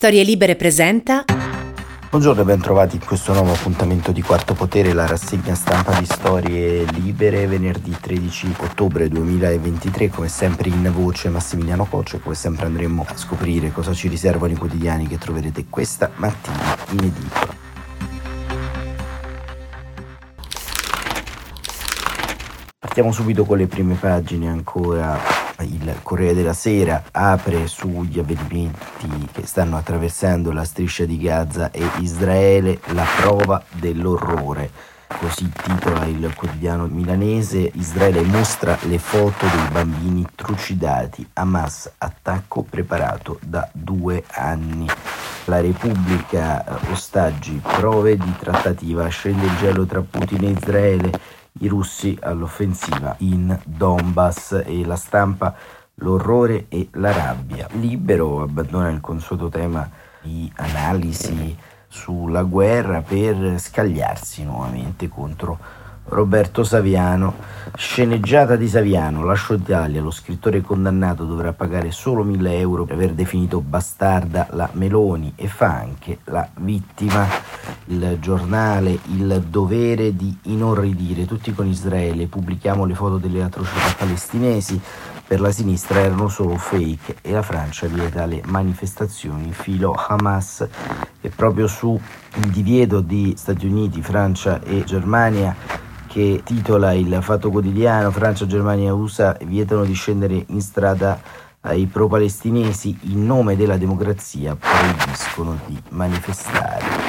Storie Libere presenta. Buongiorno e ben trovati in questo nuovo appuntamento di Quarto Potere, la rassegna stampa di Storie Libere, venerdì 13 ottobre 2023, come sempre in voce Massimiliano Coccio, come sempre andremo a scoprire cosa ci riservano i quotidiani che troverete questa mattina in edicola. Partiamo subito con le prime pagine ancora il Corriere della Sera apre sugli avvenimenti che stanno attraversando la striscia di Gaza e Israele, la prova dell'orrore. Così titola il quotidiano milanese, Israele mostra le foto dei bambini trucidati, Hamas attacco preparato da due anni. La Repubblica, ostaggi, prove di trattativa, scende il gelo tra Putin e Israele, i russi all'offensiva in Donbass e la stampa l'orrore e la rabbia. Libero abbandona il consueto tema di analisi sulla guerra per scagliarsi nuovamente contro Roberto Saviano, sceneggiata di Saviano, Lascio Italia, lo scrittore condannato dovrà pagare solo 1000 euro per aver definito bastarda la Meloni e fa anche la vittima. Il giornale, il dovere di inorridire. Tutti con Israele, pubblichiamo le foto delle atrocità palestinesi, per la sinistra erano solo fake e la Francia vieta le manifestazioni filo Hamas. E proprio sul divieto di Stati Uniti, Francia e Germania che titola il Fatto Quotidiano Francia, Germania e USA vietano di scendere in strada ai pro-palestinesi. In nome della democrazia proibiscono di manifestare.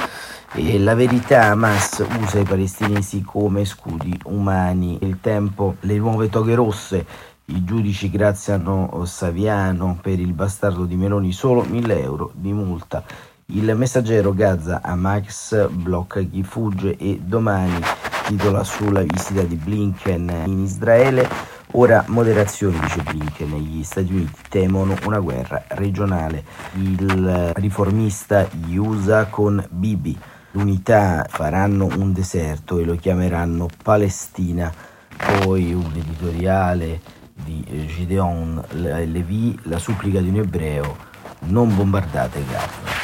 E la verità, Hamas usa i palestinesi come scudi umani. Il tempo, le nuove toghe rosse, i giudici graziano Saviano per il bastardo di Meloni solo 1000 euro di multa. Il messaggero Gaza a Max blocca chi fugge e domani titola sulla visita di Blinken in Israele. Ora moderazione, dice Blinken, gli Stati Uniti temono una guerra regionale. Il riformista USA con Bibi. L'unità faranno un deserto e lo chiameranno Palestina. Poi un editoriale di Gideon Levi, la supplica di un ebreo, non bombardate Gaza.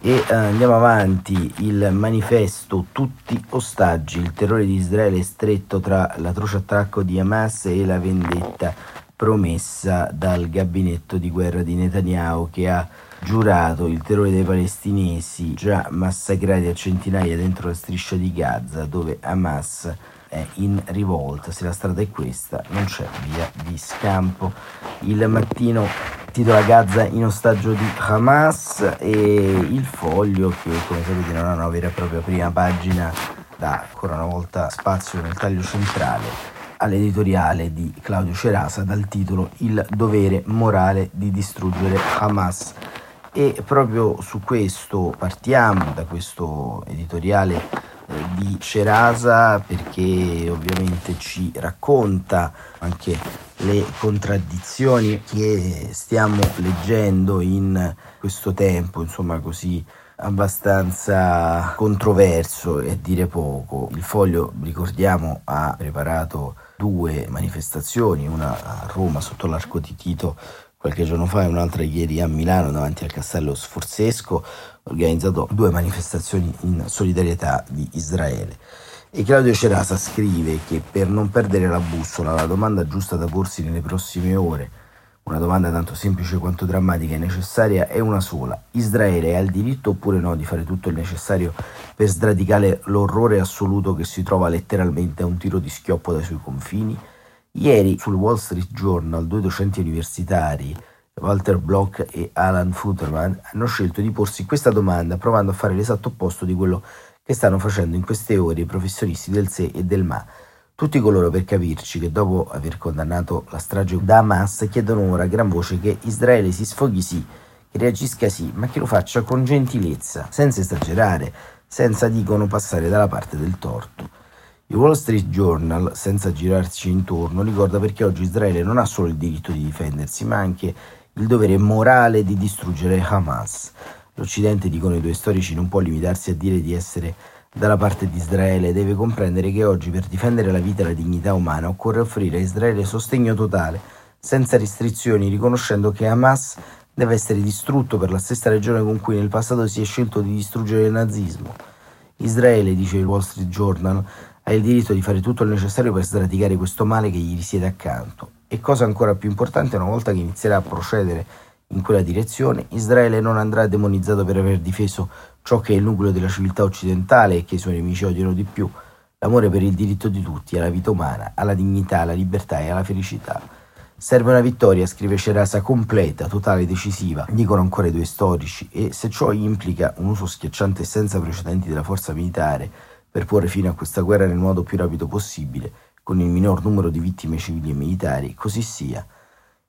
E uh, andiamo avanti, il manifesto Tutti ostaggi, il terrore di Israele è stretto tra l'atroce attacco di Hamas e la vendetta promessa dal gabinetto di guerra di Netanyahu che ha giurato il terrore dei palestinesi già massacrati a centinaia dentro la striscia di Gaza dove Hamas è in rivolta. Se la strada è questa non c'è via di scampo. Il mattino titola Gaza in ostaggio di Hamas e il foglio che come sapete non ha una vera e propria prima pagina dà ancora una volta spazio nel taglio centrale all'editoriale di Claudio Cerasa dal titolo Il dovere morale di distruggere Hamas e proprio su questo partiamo da questo editoriale eh, di Cerasa perché ovviamente ci racconta anche le contraddizioni che stiamo leggendo in questo tempo, insomma così abbastanza controverso e dire poco. Il foglio, ricordiamo, ha preparato due manifestazioni, una a Roma sotto l'arco di Tito qualche giorno fa e un'altra ieri a Milano davanti al castello Sforzesco, organizzato due manifestazioni in solidarietà di Israele. E Claudio Cerasa scrive che per non perdere la bussola la domanda giusta da porsi nelle prossime ore, una domanda tanto semplice quanto drammatica e necessaria, è una sola. Israele ha il diritto oppure no di fare tutto il necessario per sradicare l'orrore assoluto che si trova letteralmente a un tiro di schioppo dai suoi confini? Ieri sul Wall Street Journal due docenti universitari Walter Block e Alan Futterman hanno scelto di porsi questa domanda provando a fare l'esatto opposto di quello che stanno facendo in queste ore i professionisti del SE e del MA. Tutti coloro per capirci che dopo aver condannato la strage da Hamas chiedono ora a gran voce che Israele si sfoghi sì, che reagisca sì, ma che lo faccia con gentilezza, senza esagerare, senza dicono passare dalla parte del torto. Il Wall Street Journal, senza girarci intorno, ricorda perché oggi Israele non ha solo il diritto di difendersi, ma anche il dovere morale di distruggere Hamas. L'Occidente, dicono i due storici, non può limitarsi a dire di essere dalla parte di Israele, deve comprendere che oggi per difendere la vita e la dignità umana occorre offrire a Israele sostegno totale, senza restrizioni, riconoscendo che Hamas deve essere distrutto per la stessa ragione con cui nel passato si è scelto di distruggere il nazismo. Israele, dice il Wall Street Journal, ha il diritto di fare tutto il necessario per sradicare questo male che gli risiede accanto. E cosa ancora più importante, una volta che inizierà a procedere in quella direzione, Israele non andrà demonizzato per aver difeso ciò che è il nucleo della civiltà occidentale e che i suoi nemici odiano di più, l'amore per il diritto di tutti, alla vita umana, alla dignità, alla libertà e alla felicità. Serve una vittoria, scrive Cerasa, completa, totale, decisiva, dicono ancora i due storici, e se ciò implica un uso schiacciante e senza precedenti della forza militare per porre fine a questa guerra nel modo più rapido possibile, con il minor numero di vittime civili e militari, così sia.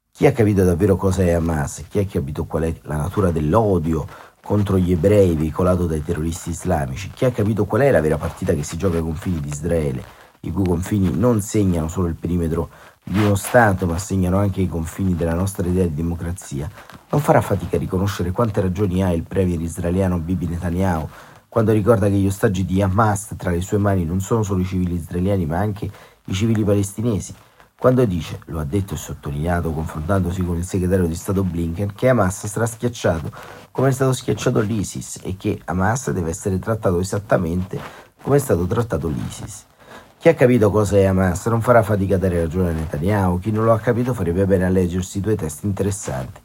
Chi ha capito davvero cosa è Hamas? Chi ha capito qual è la natura dell'odio contro gli ebrei veicolato dai terroristi islamici? Chi ha capito qual è la vera partita che si gioca ai confini di Israele, i cui confini non segnano solo il perimetro di uno Stato, ma segnano anche i confini della nostra idea di democrazia, non farà fatica a riconoscere quante ragioni ha il premier israeliano Bibi Netanyahu quando ricorda che gli ostaggi di Hamas tra le sue mani non sono solo i civili israeliani, ma anche i civili palestinesi. Quando dice, lo ha detto e sottolineato confrontandosi con il segretario di Stato Blinken, che Hamas sarà schiacciato come è stato schiacciato l'ISIS e che Hamas deve essere trattato esattamente come è stato trattato l'ISIS. Chi ha capito cosa è Hamas non farà fatica a dare ragione a Netanyahu, chi non lo ha capito farebbe bene a leggersi due testi interessanti.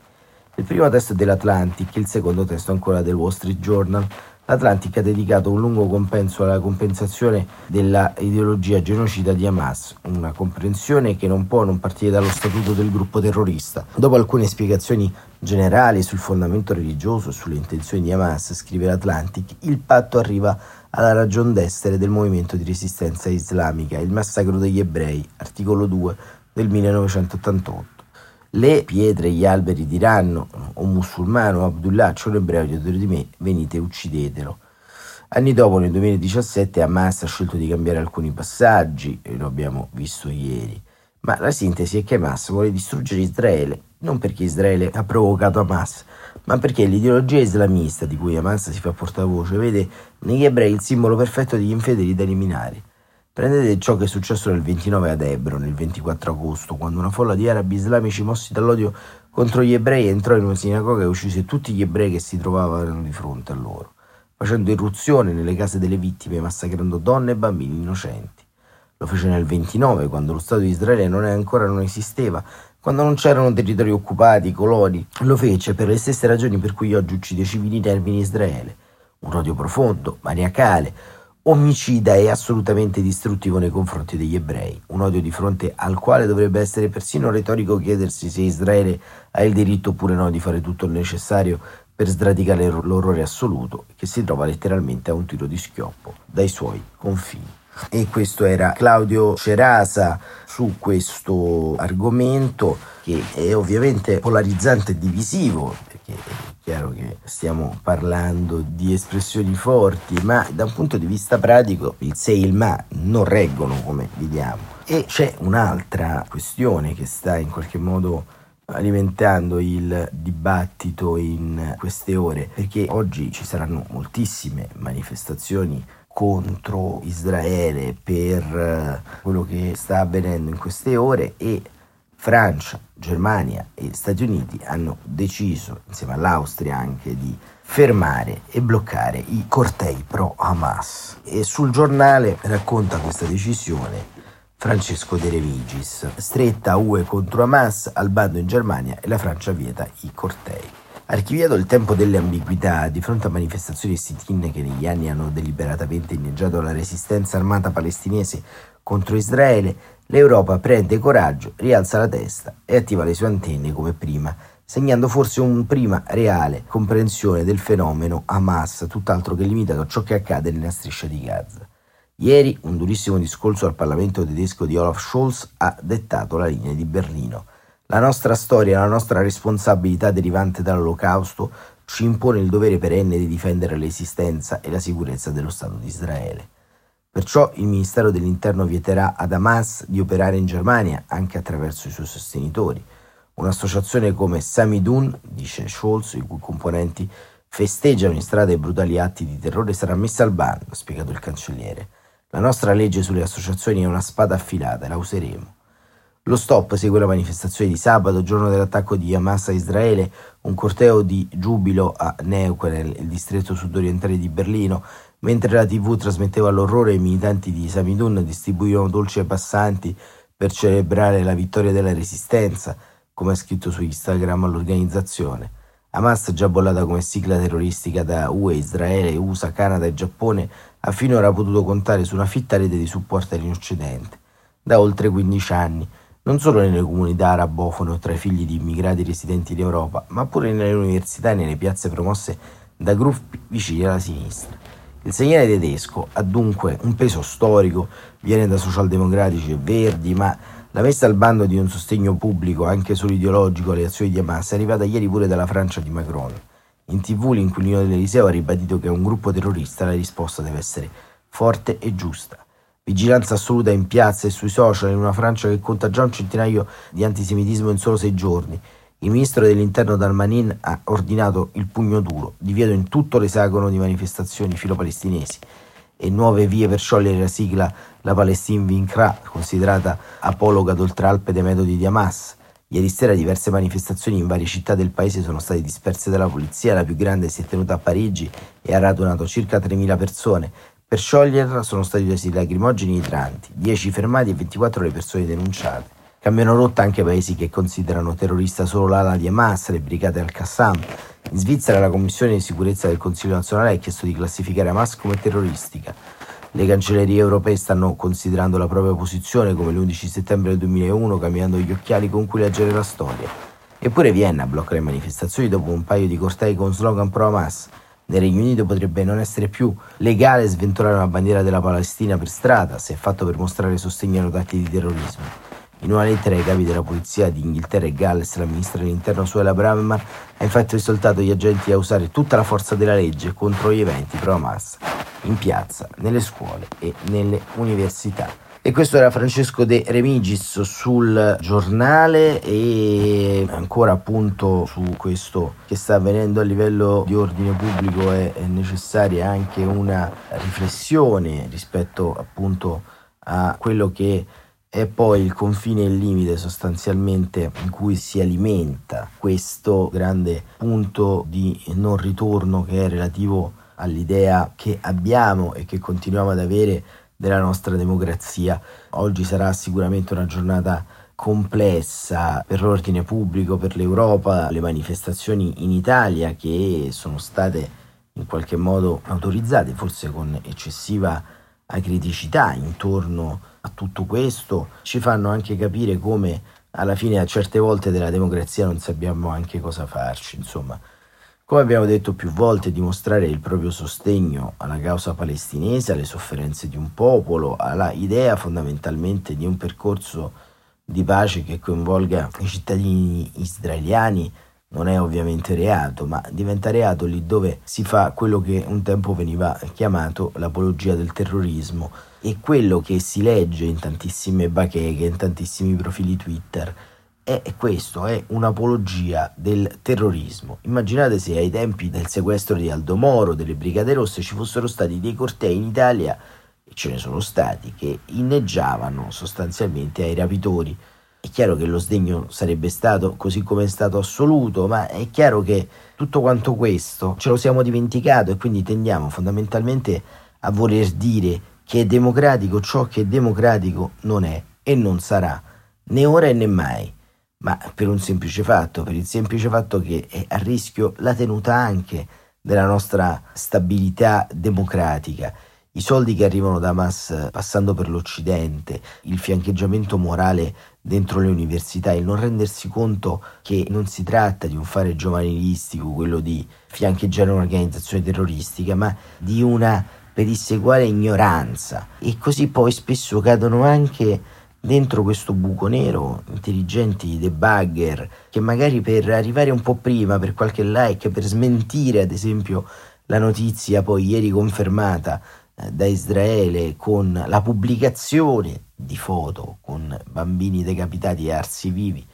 Il primo testo è dell'Atlantic, il secondo testo ancora del Wall Street Journal. L'Atlantic ha dedicato un lungo compenso alla compensazione della ideologia genocida di Hamas, una comprensione che non può non partire dallo statuto del gruppo terrorista. Dopo alcune spiegazioni generali sul fondamento religioso e sulle intenzioni di Hamas, scrive l'Atlantic, il patto arriva alla ragion d'essere del movimento di resistenza islamica, il massacro degli ebrei, articolo 2 del 1988. Le pietre e gli alberi diranno, o musulmano Abdullah, c'è un ebreo dietro di me, venite uccidetelo. Anni dopo, nel 2017, Hamas ha scelto di cambiare alcuni passaggi, e lo abbiamo visto ieri, ma la sintesi è che Hamas vuole distruggere Israele, non perché Israele ha provocato Hamas, ma perché l'ideologia islamista di cui Hamas si fa portavoce vede negli ebrei il simbolo perfetto degli infedeli da eliminare. Prendete ciò che è successo nel 29 ad Hebron, il 24 agosto, quando una folla di arabi islamici mossi dall'odio contro gli ebrei entrò in una sinagoga e uccise tutti gli ebrei che si trovavano di fronte a loro, facendo irruzione nelle case delle vittime e massacrando donne e bambini innocenti. Lo fece nel 29, quando lo Stato di Israele non ancora non esisteva, quando non c'erano territori occupati, coloni. Lo fece per le stesse ragioni per cui oggi uccide civili inermi in Israele. Un odio profondo, maniacale, omicida e assolutamente distruttivo nei confronti degli ebrei, un odio di fronte al quale dovrebbe essere persino retorico chiedersi se Israele ha il diritto oppure no di fare tutto il necessario per sradicare l'orrore assoluto che si trova letteralmente a un tiro di schioppo dai suoi confini. E questo era Claudio Cerasa su questo argomento che è ovviamente polarizzante e divisivo perché è chiaro che stiamo parlando di espressioni forti, ma da un punto di vista pratico il se e il ma non reggono come vediamo. E c'è un'altra questione che sta in qualche modo alimentando il dibattito in queste ore, perché oggi ci saranno moltissime manifestazioni contro Israele per eh, quello che sta avvenendo in queste ore e Francia, Germania e Stati Uniti hanno deciso, insieme all'Austria anche, di fermare e bloccare i cortei pro Hamas. E sul giornale racconta questa decisione Francesco De Revigis. Stretta UE contro Hamas al bando in Germania e la Francia vieta i cortei. Archiviato il tempo delle ambiguità di fronte a manifestazioni e sit-in che negli anni hanno deliberatamente inneggiato la resistenza armata palestinese contro Israele, l'Europa prende coraggio, rialza la testa e attiva le sue antenne come prima, segnando forse un prima reale comprensione del fenomeno Hamas, tutt'altro che limitato a ciò che accade nella striscia di Gaza. Ieri un durissimo discorso al Parlamento tedesco di Olaf Scholz ha dettato la linea di Berlino. La nostra storia, la nostra responsabilità derivante dall'Olocausto ci impone il dovere perenne di difendere l'esistenza e la sicurezza dello Stato di Israele. Perciò il Ministero dell'Interno vieterà ad Hamas di operare in Germania anche attraverso i suoi sostenitori. Un'associazione come Samidun, dice Scholz, i cui componenti festeggiano in strada i brutali atti di terrore, sarà messa al bando, ha spiegato il cancelliere. La nostra legge sulle associazioni è una spada affilata la useremo. Lo stop segue la manifestazione di sabato, giorno dell'attacco di Hamas a Israele, un corteo di giubilo a Neukölln, il distretto sudorientale di Berlino, mentre la TV trasmetteva l'orrore i militanti di Samidun distribuivano dolci ai passanti per celebrare la vittoria della resistenza, come ha scritto su Instagram l'organizzazione. Hamas, già bollata come sigla terroristica da UE, Israele, USA, Canada e Giappone, ha finora potuto contare su una fitta rete di supporter in Occidente, da oltre 15 anni, non solo nelle comunità arabofone o tra i figli di immigrati residenti in Europa, ma pure nelle università e nelle piazze promosse da gruppi vicini alla sinistra. Il segnale tedesco ha dunque un peso storico, viene da socialdemocratici e verdi, ma la messa al bando di un sostegno pubblico, anche solo ideologico, alle azioni di Hamas è arrivata ieri pure dalla Francia di Macron. In tv l'inquilino dell'Eliseo ha ribadito che è un gruppo terrorista la risposta deve essere forte e giusta. Vigilanza assoluta in piazza e sui social in una Francia che conta già un centinaio di antisemitismo in solo sei giorni. Il ministro dell'interno Dalmanin ha ordinato il pugno duro, divieto in tutto l'esagono di manifestazioni filo-palestinesi e nuove vie per sciogliere la sigla La Palestine Vincra, considerata apologa d'oltralpe dei metodi di Hamas. Ieri sera diverse manifestazioni in varie città del paese sono state disperse dalla polizia, la più grande si è tenuta a Parigi e ha radunato circa 3.000 persone. Per scioglierla sono stati usati lacrimogeni idranti, 10 fermati e 24 le persone denunciate. Cambiano rotta anche paesi che considerano terrorista solo l'ala di Hamas, le brigate al-Qassam, in Svizzera la Commissione di sicurezza del Consiglio nazionale ha chiesto di classificare Hamas come terroristica. Le cancellerie europee stanno considerando la propria posizione come l'11 settembre del 2001, cambiando gli occhiali con cui leggere la storia. Eppure Vienna blocca le manifestazioni dopo un paio di cortei con slogan pro Hamas. Nel Regno Unito potrebbe non essere più legale sventolare una bandiera della Palestina per strada se è fatto per mostrare sostegno ad atti di terrorismo. In una lettera ai capi della polizia di Inghilterra e Galles, la ministra dell'interno Suela Brammer ha infatti esortato gli agenti a usare tutta la forza della legge contro gli eventi pro Hamas in piazza, nelle scuole e nelle università. E questo era Francesco De Remigis sul giornale e ancora appunto su questo che sta avvenendo a livello di ordine pubblico è, è necessaria anche una riflessione rispetto appunto a quello che è poi il confine e il limite sostanzialmente in cui si alimenta questo grande punto di non ritorno che è relativo all'idea che abbiamo e che continuiamo ad avere della nostra democrazia. Oggi sarà sicuramente una giornata complessa per l'ordine pubblico, per l'Europa, le manifestazioni in Italia che sono state in qualche modo autorizzate, forse con eccessiva acriticità intorno a tutto questo ci fanno anche capire come alla fine a certe volte della democrazia non sappiamo anche cosa farci, insomma. Come abbiamo detto più volte, dimostrare il proprio sostegno alla causa palestinese, alle sofferenze di un popolo, alla idea fondamentalmente di un percorso di pace che coinvolga i cittadini israeliani non è ovviamente reato, ma diventa reato lì dove si fa quello che un tempo veniva chiamato l'apologia del terrorismo e quello che si legge in tantissime bacheche, in tantissimi profili Twitter è questo, è un'apologia del terrorismo. Immaginate se ai tempi del sequestro di Aldo Moro, delle Brigate Rosse, ci fossero stati dei cortei in Italia, e ce ne sono stati, che inneggiavano sostanzialmente ai rapitori è chiaro che lo sdegno sarebbe stato così come è stato assoluto, ma è chiaro che tutto quanto questo ce lo siamo dimenticato e quindi tendiamo fondamentalmente a voler dire che è democratico ciò che democratico non è e non sarà, né ora né mai, ma per un semplice fatto, per il semplice fatto che è a rischio la tenuta anche della nostra stabilità democratica. I soldi che arrivano da Hamas passando per l'Occidente, il fiancheggiamento morale dentro le università, il non rendersi conto che non si tratta di un fare giovanilistico, quello di fiancheggiare un'organizzazione terroristica, ma di una pedissequale ignoranza. E così poi spesso cadono anche dentro questo buco nero intelligenti debugger che magari per arrivare un po' prima, per qualche like, per smentire ad esempio la notizia poi ieri confermata eh, da Israele con la pubblicazione di foto con bambini decapitati e arsi vivi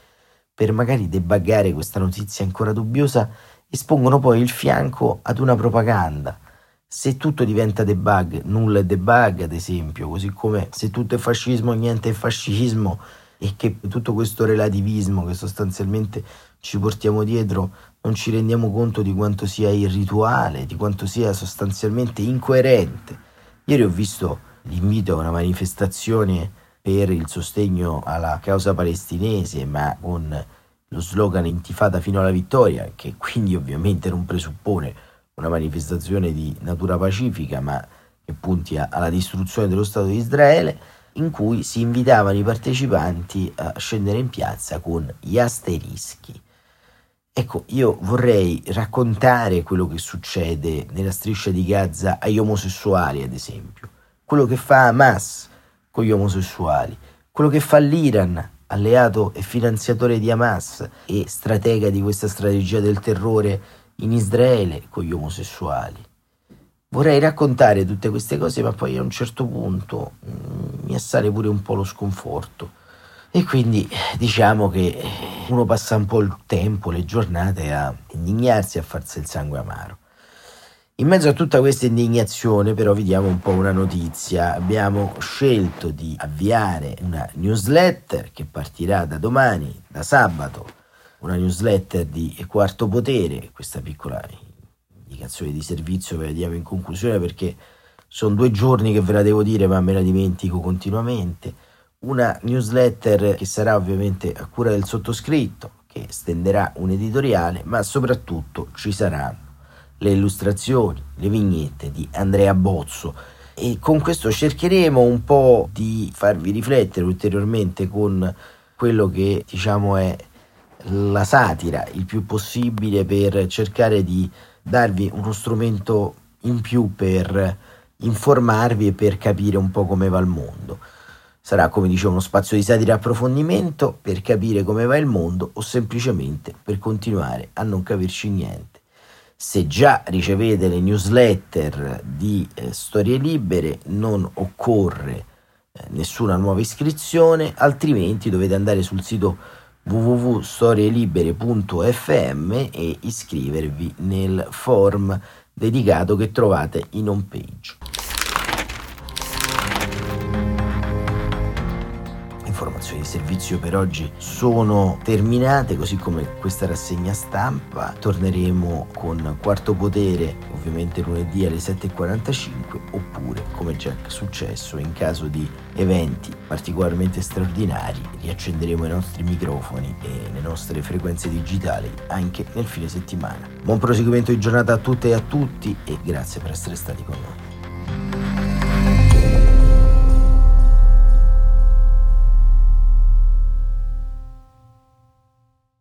per magari debuggare questa notizia ancora dubbiosa espongono poi il fianco ad una propaganda. Se tutto diventa debug, nulla è debug ad esempio, così come se tutto è fascismo, niente è fascismo, e che tutto questo relativismo che sostanzialmente ci portiamo dietro non ci rendiamo conto di quanto sia irrituale, di quanto sia sostanzialmente incoerente. Ieri ho visto l'invito a una manifestazione per il sostegno alla causa palestinese, ma con lo slogan intifata fino alla vittoria, che quindi ovviamente non presuppone una manifestazione di natura pacifica, ma che punti alla distruzione dello Stato di Israele, in cui si invitavano i partecipanti a scendere in piazza con gli asterischi. Ecco, io vorrei raccontare quello che succede nella striscia di Gaza agli omosessuali, ad esempio, quello che fa Hamas con gli omosessuali, quello che fa l'Iran, alleato e finanziatore di Hamas e stratega di questa strategia del terrore in Israele con gli omosessuali. Vorrei raccontare tutte queste cose, ma poi a un certo punto mm, mi assale pure un po' lo sconforto. E quindi diciamo che uno passa un po' il tempo, le giornate a indignarsi a farsi il sangue amaro. In mezzo a tutta questa indignazione però vediamo un po' una notizia. Abbiamo scelto di avviare una newsletter che partirà da domani, da sabato, una newsletter di Quarto Potere, questa piccola indicazione di servizio ve la diamo in conclusione perché sono due giorni che ve la devo dire ma me la dimentico continuamente. Una newsletter che sarà ovviamente a cura del sottoscritto, che stenderà un editoriale, ma soprattutto ci saranno le illustrazioni, le vignette di Andrea Bozzo e con questo cercheremo un po' di farvi riflettere ulteriormente con quello che diciamo è la satira il più possibile per cercare di darvi uno strumento in più per informarvi e per capire un po' come va il mondo. Sarà, come dicevo, uno spazio di satira approfondimento per capire come va il mondo o semplicemente per continuare a non capirci niente. Se già ricevete le newsletter di eh, Storie Libere non occorre eh, nessuna nuova iscrizione, altrimenti dovete andare sul sito www.storielibere.fm e iscrivervi nel form dedicato che trovate in home page. Informazioni di servizio per oggi sono terminate, così come questa rassegna stampa. Torneremo con Quarto Potere, ovviamente lunedì alle 7.45, oppure, come già successo, in caso di eventi particolarmente straordinari, riaccenderemo i nostri microfoni e le nostre frequenze digitali anche nel fine settimana. Buon proseguimento di giornata a tutte e a tutti e grazie per essere stati con noi.